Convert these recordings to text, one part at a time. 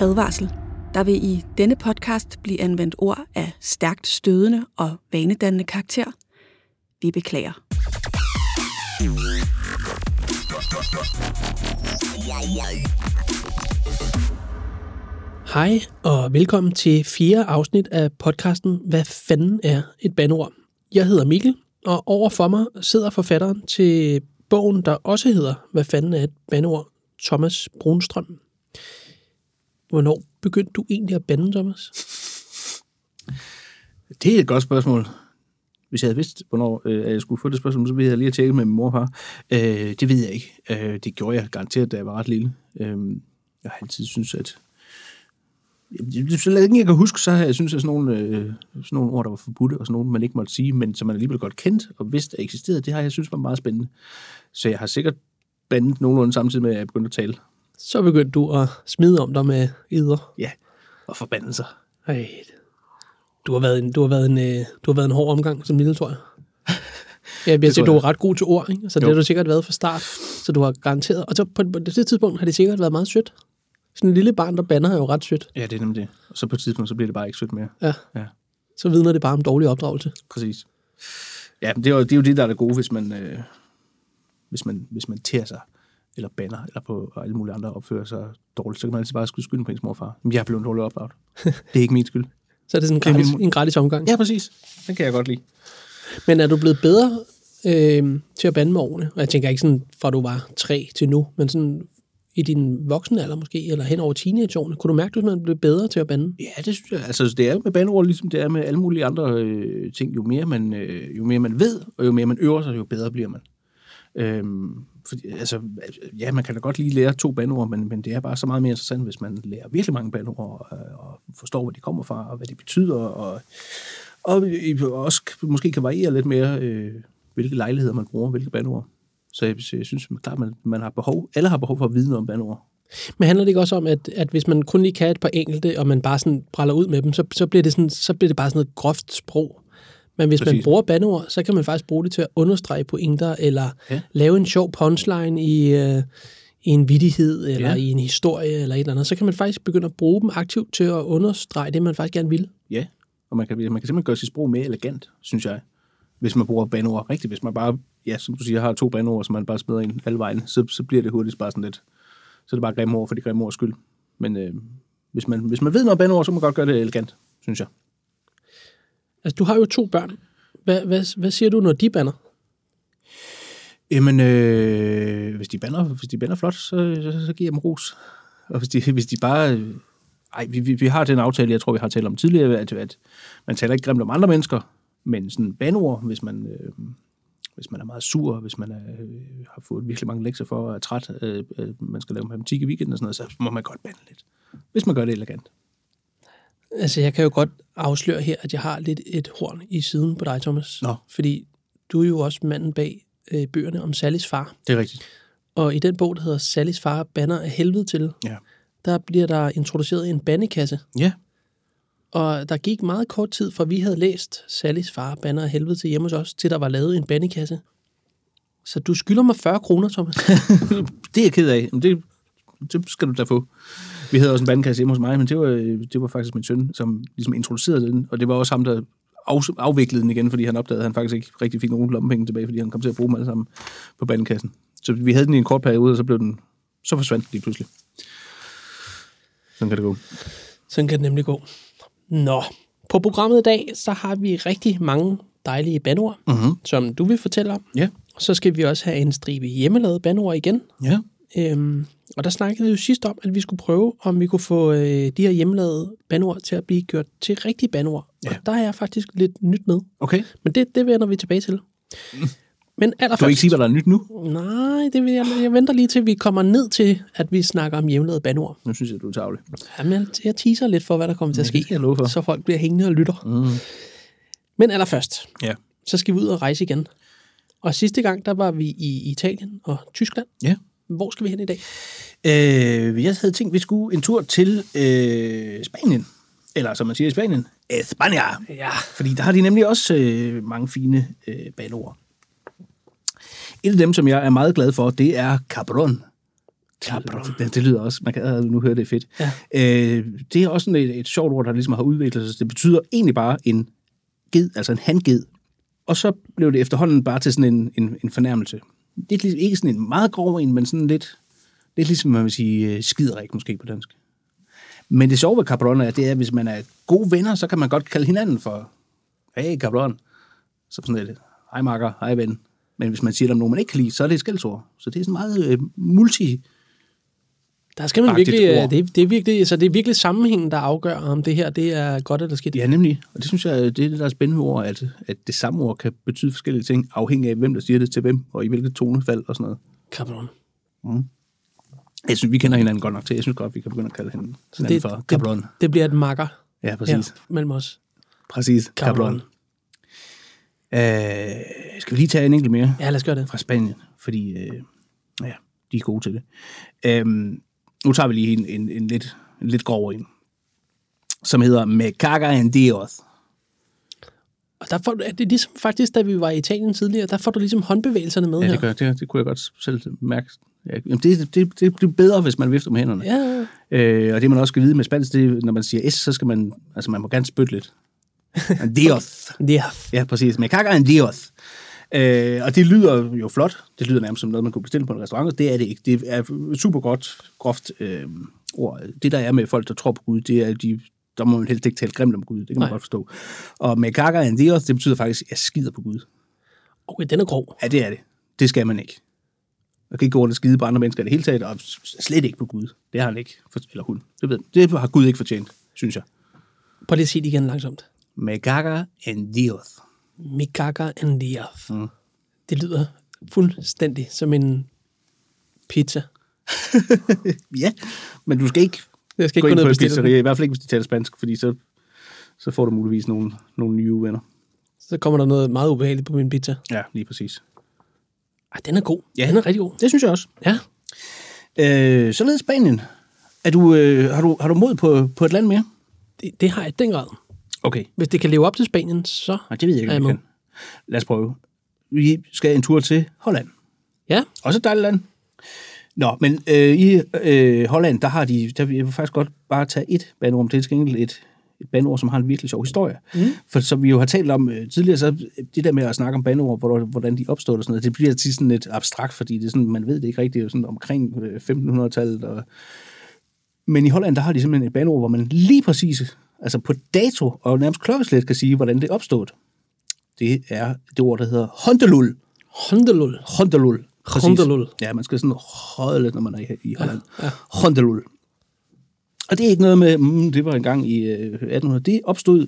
Advarsel. Der vil i denne podcast blive anvendt ord af stærkt stødende og vanedannende karakter. Vi beklager. Hej og velkommen til fjerde afsnit af podcasten Hvad fanden er et bandord? Jeg hedder Mikkel, og over for mig sidder forfatteren til bogen, der også hedder Hvad fanden er et bandord? Thomas Brunstrøm. Hvornår begyndte du egentlig at bande, Thomas? Det er et godt spørgsmål. Hvis jeg havde vidst, hvornår øh, jeg skulle få det spørgsmål, så ville jeg lige have tjekket med min mor og far. Øh, det ved jeg ikke. Øh, det gjorde jeg garanteret, da jeg var ret lille. Øh, jeg har altid synes, at... Så længe jeg kan huske, så har jeg synes, at sådan nogle, øh, sådan nogle ord, der var forbudte, og sådan nogle, man ikke måtte sige, men som man alligevel godt kendt og vidste, at eksisterede, det har jeg synes var meget spændende. Så jeg har sikkert bandet nogenlunde samtidig med, at jeg begyndte at tale. Så begyndte du at smide om dig med yder. Ja, og forbandelser. Ej, du har været en, du har været en, øh, du har været en hård omgang som lille, tror jeg. Ja, jeg siger, du er ret god til ord, ikke? så det Jo. har du sikkert været fra start. Så du har garanteret... Og så på, på det tidspunkt har det sikkert været meget sødt. Sådan en lille barn, der bander, er jo ret sødt. Ja, det er nemlig det. Og så på et tidspunkt, så bliver det bare ikke sødt mere. Ja. Ja. Så vidner det bare om dårlig opdragelse. Præcis. Ja, men det er jo det, er jo det der er det gode, hvis man, øh, hvis man, hvis man tærer sig, eller banner, eller på og alle mulige andre opfører sig dårligt, så kan man altid bare skyde skylden på ens mor og far. Men jeg er blevet dårligt opdraget. Det er ikke min skyld. Så er det sådan en Det er gratis, min- en gratis omgang. Ja, præcis. Den kan jeg godt lide. Men er du blevet bedre øh, til at bande med årene? Og jeg tænker ikke sådan, fra du var tre til nu, men sådan i din voksne alder måske, eller hen over teenageårene. Kunne du mærke, at du blev bedre til at bande? Ja, det synes jeg. Altså, det er jo med bandeord, ligesom det er med alle mulige andre øh, ting. Jo mere, man, øh, jo mere man ved, og jo mere man øver sig, jo bedre bliver man. Øhm, fordi, altså, ja, man kan da godt lige lære to bandeord, men, men det er bare så meget mere interessant, hvis man lærer virkelig mange bandeord, og, og forstår, hvor de kommer fra, og hvad de betyder, og, og i- også måske kan variere lidt mere, øh, hvilke lejligheder man bruger, hvilke bandeord. Så jeg, så jeg synes klart, man, man har behov, alle har behov for at vide noget om bandeord. Men handler det ikke også om, at, at hvis man kun lige kan et par enkelte, og man bare sådan bræller ud med dem, så, så, bliver, det sådan, så bliver det bare sådan noget groft sprog. Men hvis Præcis. man bruger bandeord, så kan man faktisk bruge det til at understrege pointer, eller ja. Lave en sjov punchline i, øh, i en vidighed, eller ja. I en historie, eller et eller andet. Så kan man faktisk begynde at bruge dem aktivt til at understrege det, man faktisk gerne vil. Ja, og man kan, man kan simpelthen gøre sit sprog mere elegant, synes jeg. Hvis man bruger bandeord rigtigt. Hvis man bare, ja, som du siger, har to bandeord, som man bare smider ind alle vejen, så, så bliver det hurtigt bare sådan lidt, så er det bare grimme ord for de grimme ords skyld. Men øh, hvis, man, hvis man ved noget bandeord, så må man godt gøre det elegant, synes jeg. Altså, du har jo to børn. Hvad, hvad, hvad siger du, når de banner? Jamen, øh, hvis, de banner, hvis de banner flot, så, så, så giver jeg dem ros. Og hvis de, hvis de bare... øh, Ej, vi, vi, vi har den aftale, jeg tror, vi har talt om tidligere, at, at man taler ikke grimt om andre mennesker, men sådan banord, hvis man, øh, hvis man er meget sur, hvis man er, øh, har fået virkelig mange lektier for, og er træt, øh, øh, man skal lave matematik i weekenden og sådan noget, så må man godt bande lidt. Hvis man gør det elegant. Altså, jeg kan jo godt afsløre her, at jeg har lidt et horn i siden på dig, Thomas. Nå. Fordi du er jo også manden bag øh, bøgerne om Sallys far. Det er rigtigt. Og i den bog, der hedder Sallys far banner af helvede til, Ja. der bliver der introduceret en bandekasse. Ja, Og der gik meget kort tid, fra vi havde læst Sallys far banner af helvede til hjemme hos os, til der var lavet en bandekasse. Så du skylder mig 40 kroner, Thomas. det er jeg ked af. Det, det skal du da få. Vi havde også en bandkasse hjemme hos mig, men det var, det var faktisk min søn, som ligesom introducerede den, og det var også ham, der af, afviklede den igen, fordi han opdagede, at han faktisk ikke rigtig fik nogen lommepenge tilbage, fordi han kom til at bruge dem alle sammen på bandkassen. Så vi havde den i en kort periode, og så blev den, så forsvandt den lige pludselig. Sådan kan det gå. Sådan kan det nemlig gå. Nå, på programmet i dag, så har vi rigtig mange dejlige bandord, Mm-hmm. som du vil fortælle om. Ja, Så skal vi også have en stribe hjemmelavede bandord igen. ja. Øhm, og der snakkede vi jo sidst om, at vi skulle prøve, om vi kunne få øh, de her hjemmelavede bandord til at blive gjort til rigtige bandord. Ja. Og der er jeg faktisk lidt nyt med. Okay. Men det, det vender vi tilbage til. Men Du allerførst... vil ikke sige, hvad der er nyt nu? Nej, det vil jeg, jeg venter lige til, vi kommer ned til, at vi snakker om hjemmelavede bandord. Nu synes jeg, du er tavlig. Jamen, jeg, jeg teaser lidt for, hvad der kommer til at ske, jeg for. så folk bliver hængende og lytter. Mm. Men allerførst, Ja. så skal vi ud og rejse igen. Og sidste gang, der var vi i Italien og Tyskland. Ja. Hvor skal vi hen i dag? Øh, jeg havde tænkt, at vi skulle en tur til øh, Spanien. Eller som man siger i Spanien, España. Ja. Fordi der har de nemlig også øh, mange fine øh, banord. Et af dem, som jeg er meget glad for, det er cabron. Cabron. Det, det lyder også, man kan nu høre, det er fedt. Ja. Øh, det er også sådan et, et sjovt ord, der ligesom har udviklet sig. Det betyder egentlig bare en ged, altså en handged. Og så blev det efterhånden bare til sådan en, en, en fornærmelse. Det er ikke sådan en meget grov en, men sådan lidt, lidt ligesom man vil sige øh, skiderik måske på dansk. Men det sjove ved cabron er, det er, at hvis man er gode venner, så kan man godt kalde hinanden for, hey cabron. Så sådan lidt, hej makker, hej ven. Men hvis man siger det om nogen, man ikke kan lide, så er det et skældsord. Så det er sådan meget øh, multi... Der skal man virkelig, ord. øh, det, er- det, er virkelig, så det er virkelig sammenhængen, der afgør, om det her det er godt eller skidt. Ja, nemlig. Og det synes jeg, det er det, der er spændende ord, at, at det samme ord kan betyde forskellige ting, afhængig af, hvem der siger det til hvem, og i hvilket tonefald og sådan noget. Cabron. Jeg synes, vi kender hinanden godt nok til. Jeg synes godt, vi kan begynde at kalde hinanden, hinanden det- for det- cabron. Det bliver et makker Ja, præcis. her mellem os. Præcis. Cabron. Cabron. Øh, skal vi lige tage en enkelt mere Ja, lad os gøre det. fra Spanien? Fordi, øh, ja, de er gode til det. Øhm, nu tager vi lige en, en, en, lidt, en lidt grovere en, som hedder Me caga en Dios. Og der får, er det ligesom faktisk, da vi var i Italien tidligere, der får du ligesom håndbevægelserne med Ja, det, gør, det, det kunne jeg godt selv mærke. Ja, jamen, det, det, det bliver bedre, hvis man vifter med hænderne. Ja, Øh, og det man også skal vide med spansk, det når man siger S, så skal man, altså man må gerne spytte lidt. En Dios. ja. Præcis. Me caga en Dios. Øh, og det lyder jo flot. Det lyder nærmest som noget, man kunne bestille på en restaurant, og det er det ikke. Det er super godt, groft øh, ord. Det, der er med folk, der tror på Gud, det er, de, der må man helst ikke tale grimt om Gud. Det kan man Nej. godt forstå. Og me caga en Dios, det betyder faktisk, at jeg skider på Gud. Okay, den er grov. Ja, det er det. Det skal man ikke. Man kan ikke gå rundt og skide på andre mennesker i det hele taget, og slet ikke på Gud. Det har han ikke, for, eller hun. Det, ved, det har Gud ikke fortjent, synes jeg. Prøv lige at sige det igen langsomt. Me caga en Dios. Mi caga en dios. Mm. Det lyder fuldstændig som en pizza. Ja, men du skal ikke Jeg skal ikke gå ind ned på en den. pizzeria, i hvert fald ikke, hvis de taler spansk, fordi så, så får du muligvis nogle, nogle nye venner. Så kommer der noget meget ubehageligt på min pizza. Ja, lige præcis. Ej, den er god. Ja. Den er rigtig god. Det synes jeg også. Ja. Øh, således Spanien. Er du, øh, har, du, har du mod på, på et land mere? Det, det har jeg i den grad. Okay. Hvis det kan leve op til Spanien, så... Nej, det ved jeg ikke, Er jeg kan. Lad os prøve. Vi skal en tur til Holland. Ja, Også et dejligt land. Nå, men øh, i øh, Holland, der har de, der vil jeg faktisk godt bare tage et bandord, men det er til gengæld et, et bandord, som har en virkelig sjov historie. Mm. For som vi jo har talt om øh, tidligere, så det der med at snakke om bandord, hvor, hvordan de opstod og sådan noget, det bliver tit sådan lidt abstrakt, fordi det er sådan, man ved det ikke rigtigt, det er sådan omkring øh, 1500-tallet. Og... Men i Holland, der har de simpelthen et bandord, hvor man lige præcis, altså på dato og nærmest klokkeslæt kan sige, hvordan det opstået. Det er det ord, der hedder Hondelul. Hondelul. Hondelul. Præcis. Hondelul. Ja, man skal sådan holde lidt, når man er i, Holland. Ja, ja. Hondelul. Og det er ikke noget med, mm, det var engang i øh, 1800. Det opstod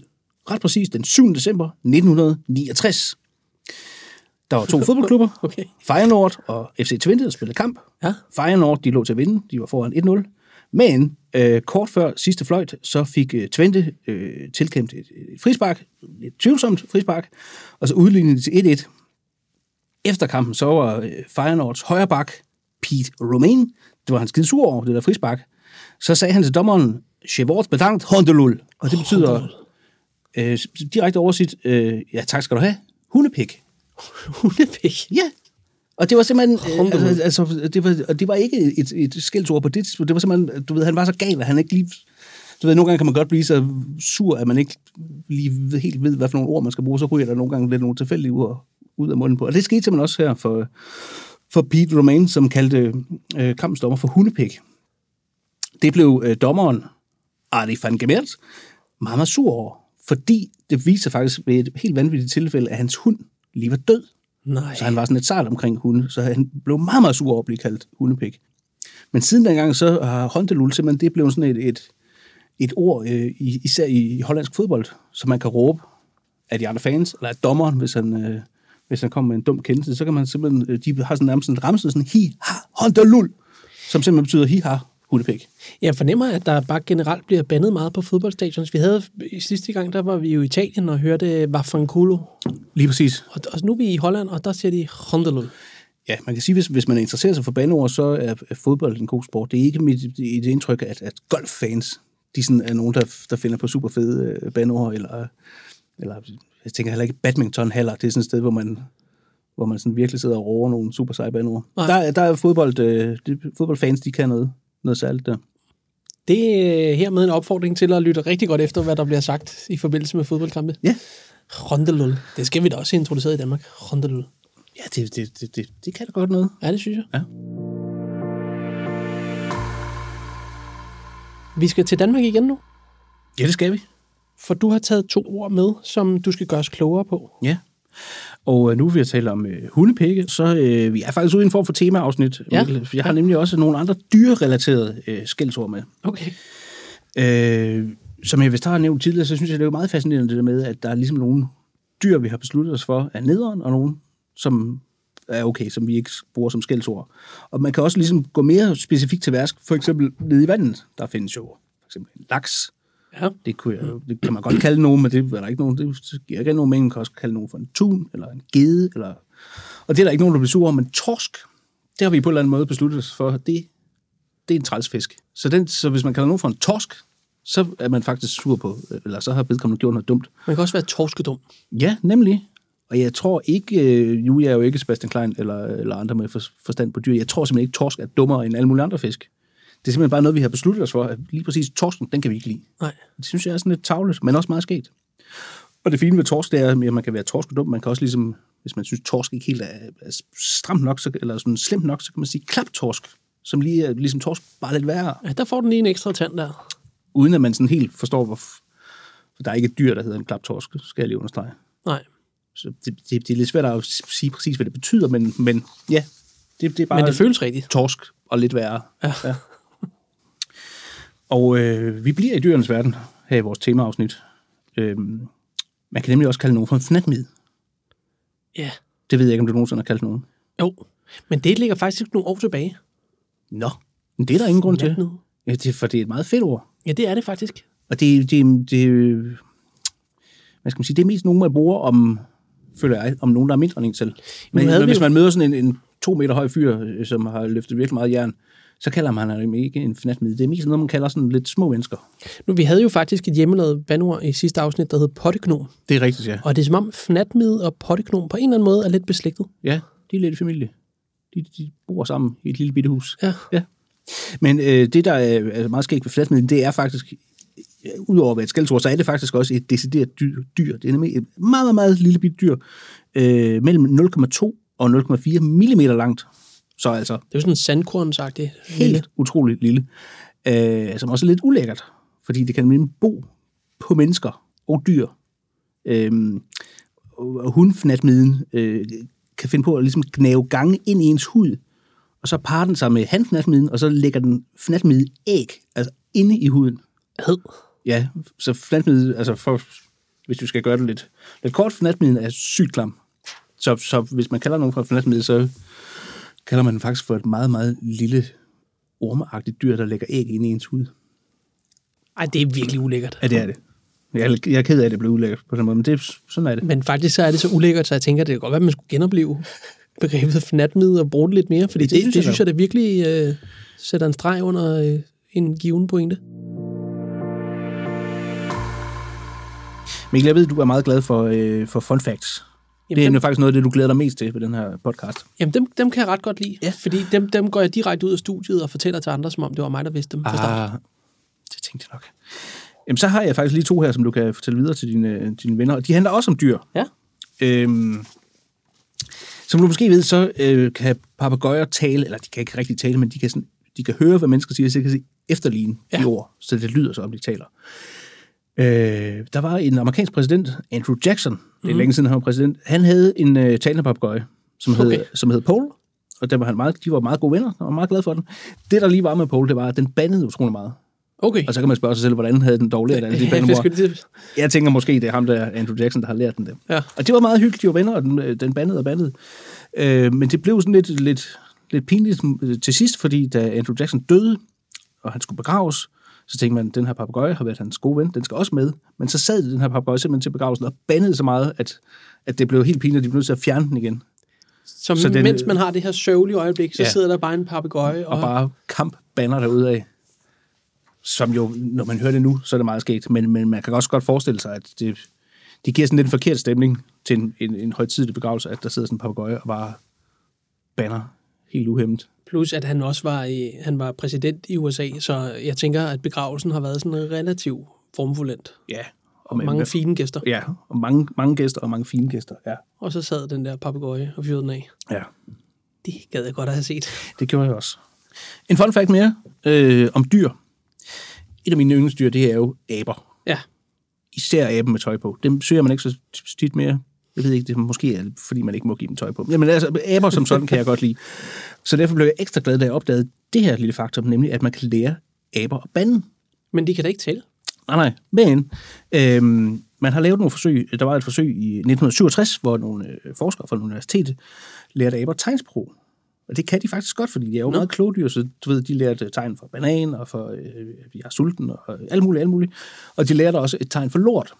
ret præcis den 7. december 1969. Der var to fodboldklubber. Okay. Feyenoord og FC Twente, der spillede kamp. Ja. Feyenoord, de lå til at vinde. De var foran 1-0. Men øh, kort før sidste fløjt, så fik øh, Twente øh, tilkæmpet et, et frispark. Et tvivlsomt frispark. Og så udlignede de til 1-1. Efter kampen, så var øh, Feyenoords højre bak, Pete Romain, det var han skide sur over, det der frispark. Så sagde han til dommeren, Chevort bedankt hondelul. Og det betyder øh, direkte oversit, øh, ja tak skal du have, hundepik. Hundepik. Ja. Og det var simpelthen, øh, Hondelul. altså, altså, det var, og det var ikke et, et skældsord på det tidspunkt. Det var simpelthen, du ved, han var så gal, at han ikke lige... Du ved, nogle gange kan man godt blive så sur, at man ikke lige ved- helt ved, hvad for nogle ord man skal bruge. Så ryger der nogle gange lidt nogle tilfældige ord ud af munden på. Og det skete simpelthen også her for, for Pete Romain, som kaldte øh, kampens dommer for hundepik. Det blev øh, dommeren, Ardi van Gemert, meget, meget sur over. Fordi det viste sig faktisk ved et helt vanvittigt tilfælde, at hans hund lige var død. Nej. Så han var sådan lidt sart omkring hunde, så han blev meget, meget sur over at blive kaldt hundepik. Men siden dengang, så har Hondelul simpelthen, det blev sådan et, et, et ord, øh, i- især i, i hollandsk fodbold, som man kan råbe af de andre fans, eller af dommeren, hvis han, øh, hvis han kommer med en dum kendelse, så kan man simpelthen, øh, de har sådan nærmest sådan en ramse, sådan hi, ha, Hondelul, som simpelthen betyder hi, ha, hundepik. Jeg fornemmer, at der bare generelt bliver bandet meget på fodboldstadions. Vi havde sidste gang, der var vi jo i Italien og hørte Vaffanculo. Lige præcis. Og, og nu er vi i Holland, og der siger de Hondelul. Ja, man kan sige, hvis, hvis man interesserer sig for bandeord, så er, fodbold en god sport. Det er ikke mit det indtryk, at, at golffans, de sådan er nogen, der, der finder på super fede øh, bandeord, eller, eller jeg tænker heller ikke badminton heller. Det er sådan et sted, hvor man, hvor man sådan virkelig sidder og roer nogle super seje. Nej. Der, er- der er fodbold, øh, fodboldfans, de kan noget, noget særligt der. Det er hermed en opfordring til at lytte rigtig godt efter, hvad der bliver sagt i forbindelse med fodboldkampe. Ja. Rondelul. Det skal vi da også introducere i Danmark. Rondelul. Ja, det, det, det, det, det kan da godt noget. Ja, det synes jeg. Ja. Vi skal til Danmark igen nu, Ja, det skal vi. for du har taget to ord med, som du skal gøre os klogere på. Ja. Og øh, nu vil jeg tale om øh, hundepikke, så øh, vi er faktisk ude i en form for temaafsnit. Ja. Mikkel, for jeg har nemlig også nogle andre dyrerelaterede øh, skældsord med. Okay. Øh, som jeg vist har nævnt tidligere, så synes jeg, det er jo meget fascinerende det der med, at der er ligesom nogle dyr, vi har besluttet os for, er nederen, og nogle, som er okay, som vi ikke bruger som skældsord. Og man kan også ligesom gå mere specifikt til værsk, for eksempel nede i vandet. Der findes jo for eksempel laks. Ja. Det, kunne jeg, det kan man godt kalde nogen, men det er der ikke nogen. Det giver ikke nogen mening. Man kan også kalde nogen for en tun, eller en gede, eller... Og det er der ikke nogen, der bliver sur men torsk, det har vi på en eller anden måde besluttet os for, det, det er en trælsfisk. Så, den, så hvis man kalder nogen for en torsk, så er man faktisk sur på, eller så har vedkommende gjort noget dumt. Man kan også være torskedum. Ja, nemlig. Og jeg tror ikke, øh, nu er jo ikke Sebastian Klein eller, eller andre med for, forstand på dyr, jeg tror simpelthen ikke, torsk er dummere end alle mulige andre fisk. Det er simpelthen bare noget, vi har besluttet os for, at lige præcis torsken, den kan vi ikke lide. Nej. Det synes jeg er sådan lidt tavlet, men også meget sket. Og det fine ved torsk, det er, at man kan være torskedum. Man kan også ligesom, hvis man synes, torsk ikke helt er, er stramt nok, så, eller sådan slemt nok, så kan man sige klaptorsk, som lige er ligesom torsk, bare lidt værre, Ja, der får den lige en ekstra tand der. uden at man sådan helt forstår, hvor... For der er ikke et dyr, der hedder en klaptorsk, skal jeg lige understrege. Nej. Så det, det, det er lidt svært at sige præcis, hvad det betyder, men, men ja, det, det er bare Men det føles rigtigt. torsk og lidt værre. Ja. ja. Og øh, vi bliver i dyrenes verden her i vores temaafsnit. Øhm, man kan nemlig også kalde nogen for en fnatmid. Ja. Det ved jeg ikke, om du nogensinde har kaldt nogen. Jo. Men det ligger faktisk nogle år tilbage. Nå, men det er der ingen grund til. Ja, det, for det er et meget fedt ord. Ja, det er det faktisk. Og det, det, det, hvad skal man sige, det er mest nogen, man bruger om, føler jeg, om nogen, der er mindre end en selv. Men, men vi hvis man møder sådan en, en to meter høj fyr, øh, som har løftet virkelig meget jern, så kalder man ham ikke en fnatmid. Det er mest noget, man kalder sådan lidt små mennesker. Nu, vi havde jo faktisk et hjemmelavet vandord i sidste afsnit, der hed potteknom. Det er rigtigt, ja. Og det er som om fnatmid og potteknom på en eller anden måde er lidt beslægtet. Ja, de er lidt i familie. De, de bor sammen i et lille bitte hus. Ja. ja. Men øh, det, der er, er meget skægt ved flatmidden, det er faktisk, øh, udover at være et skældsord, så er det faktisk også et decideret dyr. dyr. Det er nemlig et meget, meget, meget lille bitte dyr, øh, mellem 0,2 og 0,4 mm langt. Så altså Det er jo sådan en sandkornsagtigt. helt utroligt lille. Øh, som også er lidt ulækkert, fordi det kan nemlig bo på mennesker og dyr. Øh, og hundfnatmiden øh, kan finde på at ligesom gnave gange ind i ens hud, og så parer den sig med handfnatmiden, og så lægger den fnatmide æg, altså inde i huden. Had. Ja, så fnatmide, altså for, hvis du skal gøre det lidt, lidt kort, fnatmiden er sygt klam. Så, så hvis man kalder nogen for fnatmide, så kalder man den faktisk for et meget, meget lille ormeagtigt dyr, der lægger æg ind i ens hud. Ej, det er virkelig ulækkert. Ja, det er det. Jeg jeg er ked af, at det blev ulækkert på den måde, men det, sådan er det. Men faktisk så er det så ulækkert, så jeg tænker, det kan godt være, at man skulle genopleve begrebet fnatmid og bruge det lidt mere, fordi det, det, synes det jeg synes jeg da virkelig øh, sætter en streg under øh, en given pointe. Mikkel, jeg ved, du er meget glad for, øh, for fun facts. Jamen, det er dem, jo faktisk noget af det, du glæder dig mest til ved den her podcast. jamen dem, dem kan jeg ret godt lide, Ja. fordi dem, dem går jeg direkte ud af studiet og fortæller til andre, som om det var mig, der vidste dem fra start. Ah, det tænkte jeg nok. Jamen, så har jeg faktisk lige to her, som du kan fortælle videre til dine, dine venner. De handler også om dyr. Ja. Øhm, som du måske ved, så øh, kan papegøjer tale, eller de kan ikke rigtig tale, men de kan, sådan, de kan høre, hvad mennesker siger, så de kan efterligne ja. Ja. de ord, så det lyder så, om de taler. Øh, der var en amerikansk præsident, Andrew Jackson, det er mm. længe siden han var præsident, han havde en øh, talende papegøje, som, hed, Okay. som hed Paul, og der var han meget, de var meget gode venner, og var meget glad for den. Det, der lige var med Paul, det var, at den bandede utrolig meget. Okay. Og så kan man spørge sig selv, hvordan havde den lært alle de Jeg tænker måske, det er ham der, Andrew Jackson, der har lært den det. Ja. Og det var meget hyggeligt, de var venner, og den, øh, den bandede og bandede. Øh, men det blev sådan lidt, lidt, lidt pinligt øh, til sidst, fordi da Andrew Jackson døde, og han skulle begraves, så tænkte man, den her papegøje har været hans gode ven, den skal også med. Men så sad den her papegøje simpelthen til begravelsen og bandede så meget, at, at det blev helt pinligt, at de blev nødt til at fjerne den igen. Så så den- mens man har det her sørgelige øjeblik, så Ja. sidder der bare en papegøje Og bare kamp derude af. Som jo, når man hører det nu, så er det meget sket. Men, men man kan også godt forestille sig, at det, de giver sådan lidt en forkert stemning til en, en, en højtidlig begravelse, at der sidder sådan en papegøje og bare banner helt uhemmet. Plus, at han også var, i, han var præsident i USA, så jeg tænker, at begravelsen har været sådan relativt formfuldendt. Ja. Og mange fine gæster. Ja, og mange, mange gæster og mange fine gæster, ja. Og så sad den der papegøje og fyrede den af. Ja, Det gad jeg godt at have set. det gjorde jeg også. En fun fact mere øh, om dyr. Et af mine yndlingsdyr, det er jo aber. Ja. Især aben med tøj på. Dem søger man ikke så tit mere. Jeg ved ikke, det er måske er, fordi man ikke må give dem tøj på. Jamen altså, aber som sådan kan jeg godt lide. Så derfor blev jeg ekstra glad, da jeg opdagede det her lille faktum, nemlig at man kan lære aber at bande. Men de kan da ikke tælle. Nej, nej. Men øhm, man har lavet nogle forsøg. Der var et forsøg i 1967, hvor nogle øh, forskere fra universitetet lærte aber tegnsprog. Og det kan de faktisk godt, fordi de er jo Nå. meget kloge dyr, så du ved, de lærte tegn for banan, og for, øh, jeg er sulten, og alt muligt, alt muligt. Og de lærte også et tegn for lort.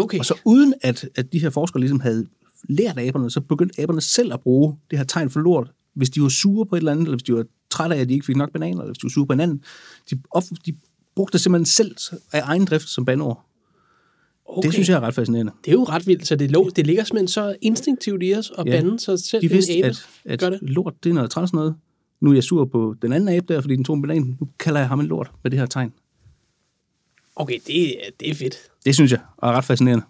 Okay. Og så uden at, at de her forskere ligesom havde lært aberne, så begyndte aberne selv at bruge det her tegn for lort, hvis de var sure på et eller andet, eller hvis de var trætte af, at de ikke fik nok bananer, eller hvis de var sure på hinanden. De, op, de brugte det simpelthen selv af egen drift som bandord. okay. Det synes jeg er ret fascinerende. Det er jo ret vildt, så det, lå, det ligger simpelthen så instinktivt i os at Ja. bande, så selv De vidste, en abe at, at gør det. lort, det er noget træls noget. Nu er jeg sur på den anden abe der, fordi den tog en banan. Nu kalder jeg ham en lort med det her tegn. Okay, det, er- det er fedt. Det synes jeg er ret fascinerende.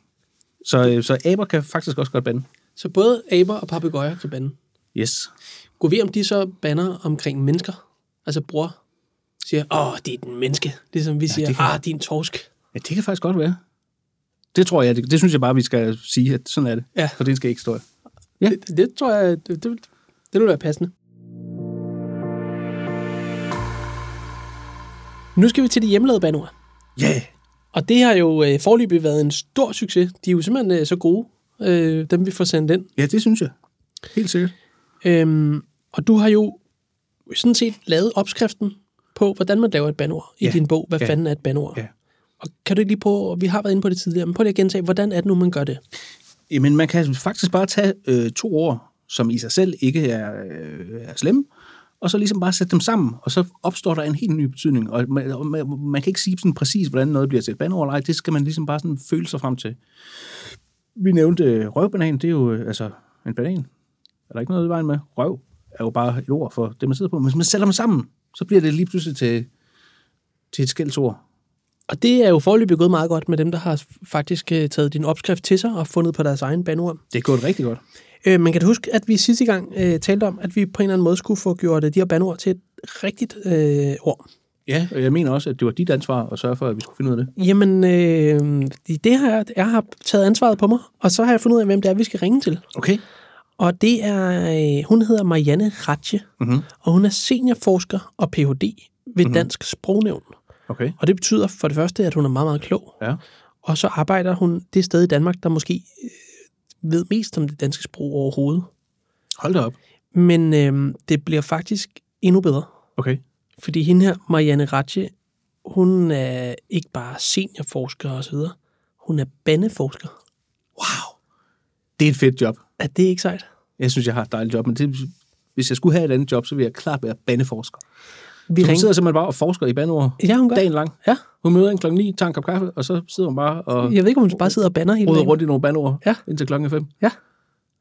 Så, øh, så aber kan faktisk også godt bande. Så både aber og papegøjer kan bande. Yes. Gå vi om de så banner omkring mennesker? Altså bror siger, åh, det er den menneske. Ligesom vi siger, det kan- ah, din torsk. Ja, det kan faktisk godt være. Det tror jeg, det, det synes jeg bare, vi skal sige, at sådan er det. Ja. For det skal ikke stå. Ja. Det, det tror jeg, det, det, det vil være passende. Nu skal vi til de hjemmelavede banord. Ja, yeah. Og det har jo øh, forløbig været en stor succes. De er jo simpelthen øh, så gode, øh, dem vi får sendt ind. ja, det synes jeg. Helt sikkert. Øhm, og du har jo sådan set lavet opskriften på, hvordan man laver et bandord i Ja. din bog. Hvad Ja. fanden er et bandord? Ja. Og kan du ikke lige på, vi har været inde på det tidligere, men prøv lige at gentage, hvordan er det nu, man gør det? Jamen, man kan faktisk bare tage øh, to ord, som i sig selv ikke er, øh, er slemme, og så ligesom bare sætte dem sammen, og så opstår der en helt ny betydning. Og man, og man, man kan ikke sige sådan præcis, hvordan noget bliver til et bandord, eller ej. det skal man ligesom bare sådan føle sig frem til. Vi nævnte øh, røvbanan, det er jo øh, altså en banan. Er der ikke noget i vejen med? Røv er jo bare et ord for det, man sidder på. Men hvis man sætter dem sammen, så bliver det lige pludselig til, til et skældsord. Og det er jo forløbig gået meget godt med dem, der har faktisk øh, taget din opskrift til sig og fundet på deres egen bandord. Det er gået rigtig godt. Øh, men kan du huske, at vi sidste gang øh, talte om, at vi på en eller anden måde skulle få gjort øh, de her bandord til et rigtigt øh, ord? Ja, og jeg mener også, at det var dit ansvar at sørge for, at vi skulle finde ud af det. Jamen, øh, det har jeg, jeg har taget ansvaret på mig, og så har jeg fundet ud af, hvem det er, vi skal ringe til. Okay. Og det er, øh, hun hedder Marianne Ratje, Mm-hmm. og hun er seniorforsker og Ph.D. ved mm-hmm. Dansk Sprognævn. Okay. Og det betyder for det første, at hun er meget, meget klog. Ja. Og så arbejder hun det sted i Danmark, der måske øh, ved mest om det danske sprog overhovedet. Hold da op. Men øh, det bliver faktisk endnu bedre. Okay. Fordi hende her, Marianne Ratje, hun er ikke bare seniorforsker og så videre. Hun er bandeforsker. Wow. Det er et fedt job. Er det ikke sejt? Jeg synes, jeg har et dejligt job, men det, hvis jeg skulle have et andet job, så ville jeg klart være bandeforsker. Vi Så hun ringer. sidder simpelthen bare og forsker i bandeord Ja, hun gør. dagen lang. Ja. Hun møder en klokken 9, tager en kop kaffe, og så sidder hun bare og Jeg ved ikke, om hun bare sidder og banner hele dagen. rundt i nogle bandeord Ja. indtil klokken 5. Ja.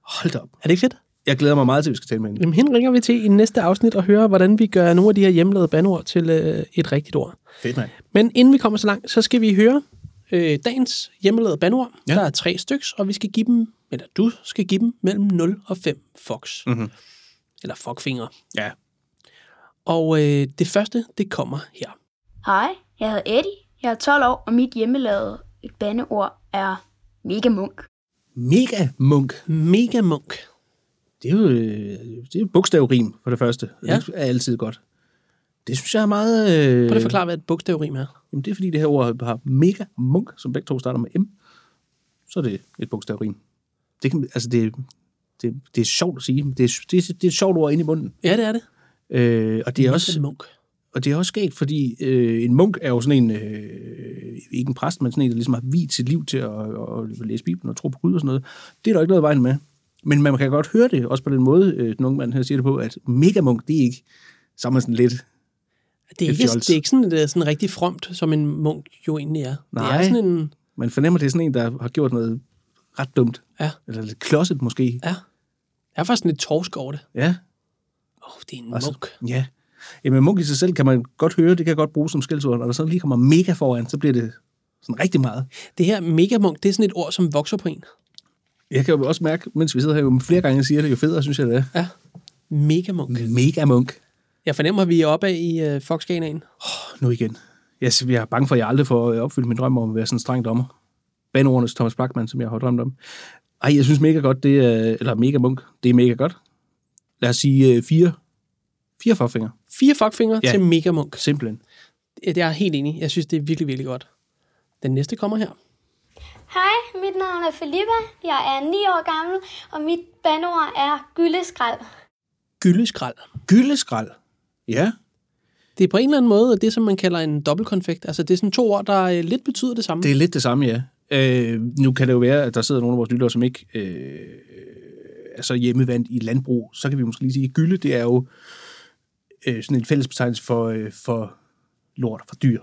Hold da op. Er det ikke fedt? Jeg glæder mig meget til, at vi skal tale med hende. Jamen, hende ringer vi til i næste afsnit og hører, hvordan vi gør nogle af de her hjemmelavede bandord til øh, et rigtigt ord. Fedt, mand. Men inden vi kommer så langt, så skal vi høre øh, dagens hjemmelavede bandord. Ja. Der er tre styks, og vi skal give dem, eller du skal give dem mellem 0 og 5 fox. Mhm. Eller fuckfingre. Ja. Og øh, det første, det kommer her. Hej, jeg hedder Eddie. Jeg er 12 år, og mit hjemmelavede bandeord er mega munk. Mega munk. Mega munk. Det er jo øh, det er jo bogstavrim for det første. Ja. Det er altid godt. Det synes jeg er meget... Øh, Prøv at forklare, hvad et bogstavrim er. Jamen, det er fordi, det her ord har mega munk, som begge to starter med M. Så er det et bogstavrim. Det, kan, altså det, det, det er sjovt at sige. men Det er, det, det er et sjovt ord inde i munden. Ja, det er det. Øh, og, det er også, munk. og det er også sket, fordi øh, en munk er jo sådan en, øh, ikke en præst, men sådan en, der ligesom har vidt sit liv til at, at, at læse Bibelen og tro på Gud og sådan noget. Det er der ikke noget vejen med. Men man kan godt høre det, også på den måde, øh, den unge mand her siger det på, at mega munk, det er ikke, så er man sådan lidt, Det er, ikke, det er ikke sådan, det er sådan rigtig fromt, som en munk jo egentlig er. Det Nej. er sådan en... man fornemmer, det er sådan en, der har gjort noget ret dumt. Ja. Eller lidt klodset måske. Ja. Jeg er faktisk lidt torsk over det. Ja. Åh, oh, det er en Og så- munk. Ja. Jamen, munk i sig selv kan man godt høre, det kan jeg godt bruge som skældsord. Når der så lige kommer mega foran, så bliver det sådan rigtig meget. Det her megamunk, det er sådan et ord, som vokser på en. Jeg kan jo også mærke, mens vi sidder her, jo flere gange jeg siger det, jo federe synes jeg det er. Ja. Megamunk. Mega munk. Jeg fornemmer, at vi er oppe i øh, Fox-skalaen. Nu igen. Jeg, jeg er bange for, at jeg aldrig får øh, opfyldt min drøm om at være sådan en streng dommer. Baneordernes Thomas Bachmann, som jeg har drømt om. Ej, jeg synes mega godt, det er, eller mega munk, det er mega godt. Lad os sige øh, fire, fire forfinger. Fire fuckfingre Ja. til megamunk. Simpelthen. Jeg er helt enig. Jeg synes, det er virkelig, virkelig godt. Den næste kommer her. Hej, mit navn er Filippa. Jeg er 9 år gammel, og mit bandord er gyldeskrald. Gyldeskrald. Gyldeskrald. Ja. Det er på en eller anden måde det, som man kalder en dobbeltkonfekt. Altså, det er sådan to ord, der øh, lidt betyder det samme. Det er lidt det samme, ja. Øh, nu kan det jo være, at der sidder nogle af vores lyttere, som ikke øh, er så hjemmevandt i landbrug. Så kan vi måske lige sige, at gylde, det er jo øh, sådan en fælles betegnelse for, øh, for lort, for dyr.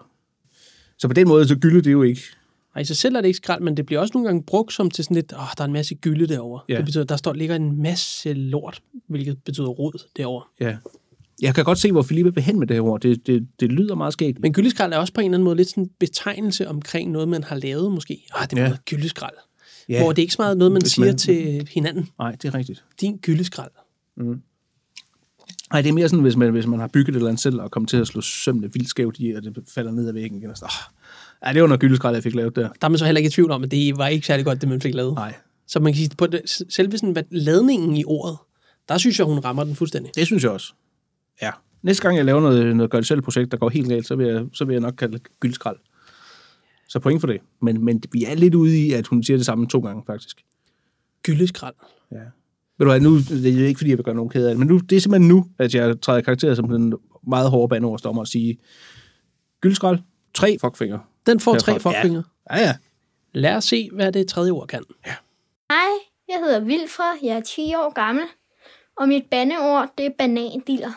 Så på den måde, så gylde det er jo ikke. Og i sig selv er det ikke skrald, men det bliver også nogle gange brugt som til sådan lidt, åh, der er en masse gylde derovre. Ja. Det betyder, der står ligger en masse lort, hvilket betyder rod derovre. Ja. Jeg kan godt se, hvor Philippe vil hen med det her ord. Det, det, det lyder meget skægt. Men gyldeskrald er også på en eller anden måde lidt sådan en betegnelse omkring noget, man har lavet måske. Ah, det er ja. gyldeskrald. Ja. Ja. Hvor det er ikke så meget noget, man Hvis siger man- til hinanden. Nej, det er rigtigt. Din gyldeskrald. Nej, det er mere sådan, hvis man, hvis man har bygget et eller andet selv, og kommer til at slå sømmene vildt skævt i, og det falder ned ad væggen igen. Og så, ah, ej, det var noget gyldeskrald, jeg fik lavet der. Der er man så heller ikke i tvivl om, at det var ikke særlig godt, det man fik lavet. Nej, Så man kan sige, på det, selve sådan, hvad, ladningen i ordet, der synes jeg, hun rammer den fuldstændig. det synes jeg også. Ja. Næste gang, jeg laver noget, noget gør det selv projekt, der går helt galt, så vil jeg, så vil jeg nok kalde det gyldskrald. Så point for det. Men, men vi er lidt ude i, at hun siger det samme to gange, faktisk. Gyldeskrald. Ja. Ved du hvad, nu, det er ikke fordi, jeg vil gøre nogen ked af det, men nu, det er simpelthen nu, at jeg træder karakter som den meget hårde bandeordsdommer og sige, gyldskrald, tre fuckfinger. Den får tre fuckfinger. Ja, ja. Lad os se, hvad det tredje ord kan. Hej, jeg hedder Vilfred. Jeg er 10 år gammel, og mit bandeord, det er banandiller.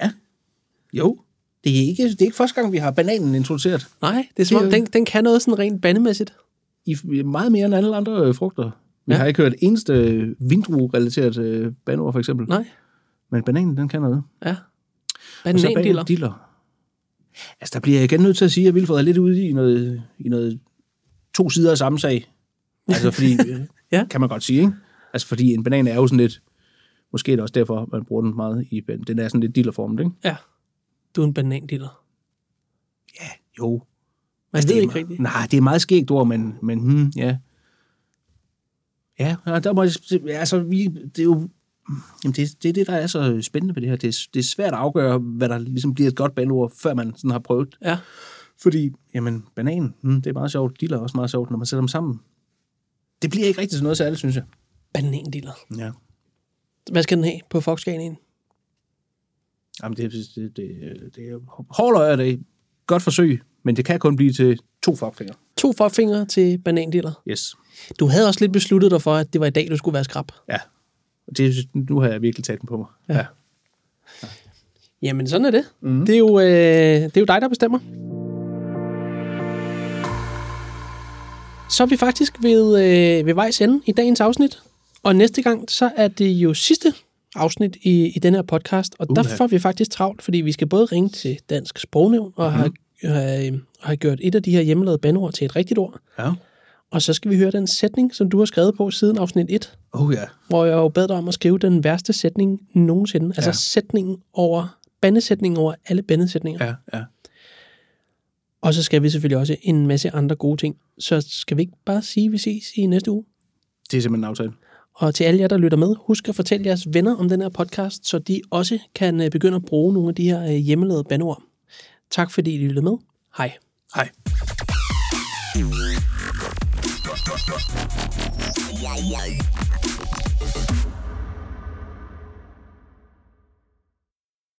Ja. Jo. Det er, ikke, det er ikke første gang, vi har bananen introduceret. Nej, det er som om, den, den kan noget sådan rent bandemæssigt. I meget mere end alle andre øh, frugter. Vi ja. Har ikke hørt eneste øh, vindrue-relateret øh, banord, for eksempel. Nej, Men bananen, den kan noget. ja. Banandiller. banandiller. Altså, der bliver jeg igen nødt til at sige, at Vilfred er lidt ude i noget, i noget to sider af samme sag. Altså, fordi, øh, Ja. kan man godt sige, ikke? Altså, fordi en banan er jo sådan lidt, måske er det også derfor, man bruger den meget i, den er sådan lidt dillerformet, ikke? Ja. Du er en banandiller. Ja, jo. Man Altså, ved er ikke rigtigt. Nej, det er et meget skægt ord, men, men hmm, ja. Ja, der må jeg, altså, vi, det er jo, jamen det, det er det, der er så spændende ved det her. Det er, det er svært at afgøre, hvad der ligesom bliver et godt bandord, før man sådan har prøvet. Ja. Fordi, jamen, banan, hmm, det er meget sjovt. Diller er også meget sjovt, når man sætter dem sammen. Det bliver ikke rigtig til noget særligt, synes jeg. Banandiller. Ja. Hvad skal den have på Fox-skalaen? Jamen, det, det, det, det, det er hårdt øje, det godt forsøg, men det kan kun blive til to fuckfinger. To forfingre til banandiller. Yes. Du havde også lidt besluttet dig for, at det var i dag, du skulle være skrab. Ja. Det, nu har jeg virkelig taget den på mig. Ja. ja. Jamen, sådan er det. Mm. Det, er jo, øh, det er jo dig, der bestemmer. Så er vi faktisk ved, øh, ved vejs ende i dagens afsnit. Og næste gang, så er det jo sidste afsnit i, i den her podcast. Og uh, der får vi faktisk travlt, fordi vi skal både ringe til Dansk Sprognævn og Mhm. have, have, have gjort et af de her hjemmelavede bandord til et rigtigt ord. Ja. Og så skal vi høre den sætning, som du har skrevet på siden afsnit 1, Oh ja. hvor jeg jo bad dig om at skrive den værste sætning nogensinde. Altså Ja. sætningen over, bandesætningen over alle bandesætninger. Ja, ja. Og så skal vi selvfølgelig også en masse andre gode ting. Så skal vi ikke bare sige, at vi ses i næste uge? Det er simpelthen en aftale. Og til alle jer, der lytter med, husk at fortælle jeres venner om den her podcast, så de også kan øh, begynde at bruge nogle af de her øh, hjemmelavede bandeord. Tak fordi I lyttede med. Hej. Hej. Yeah, yeah.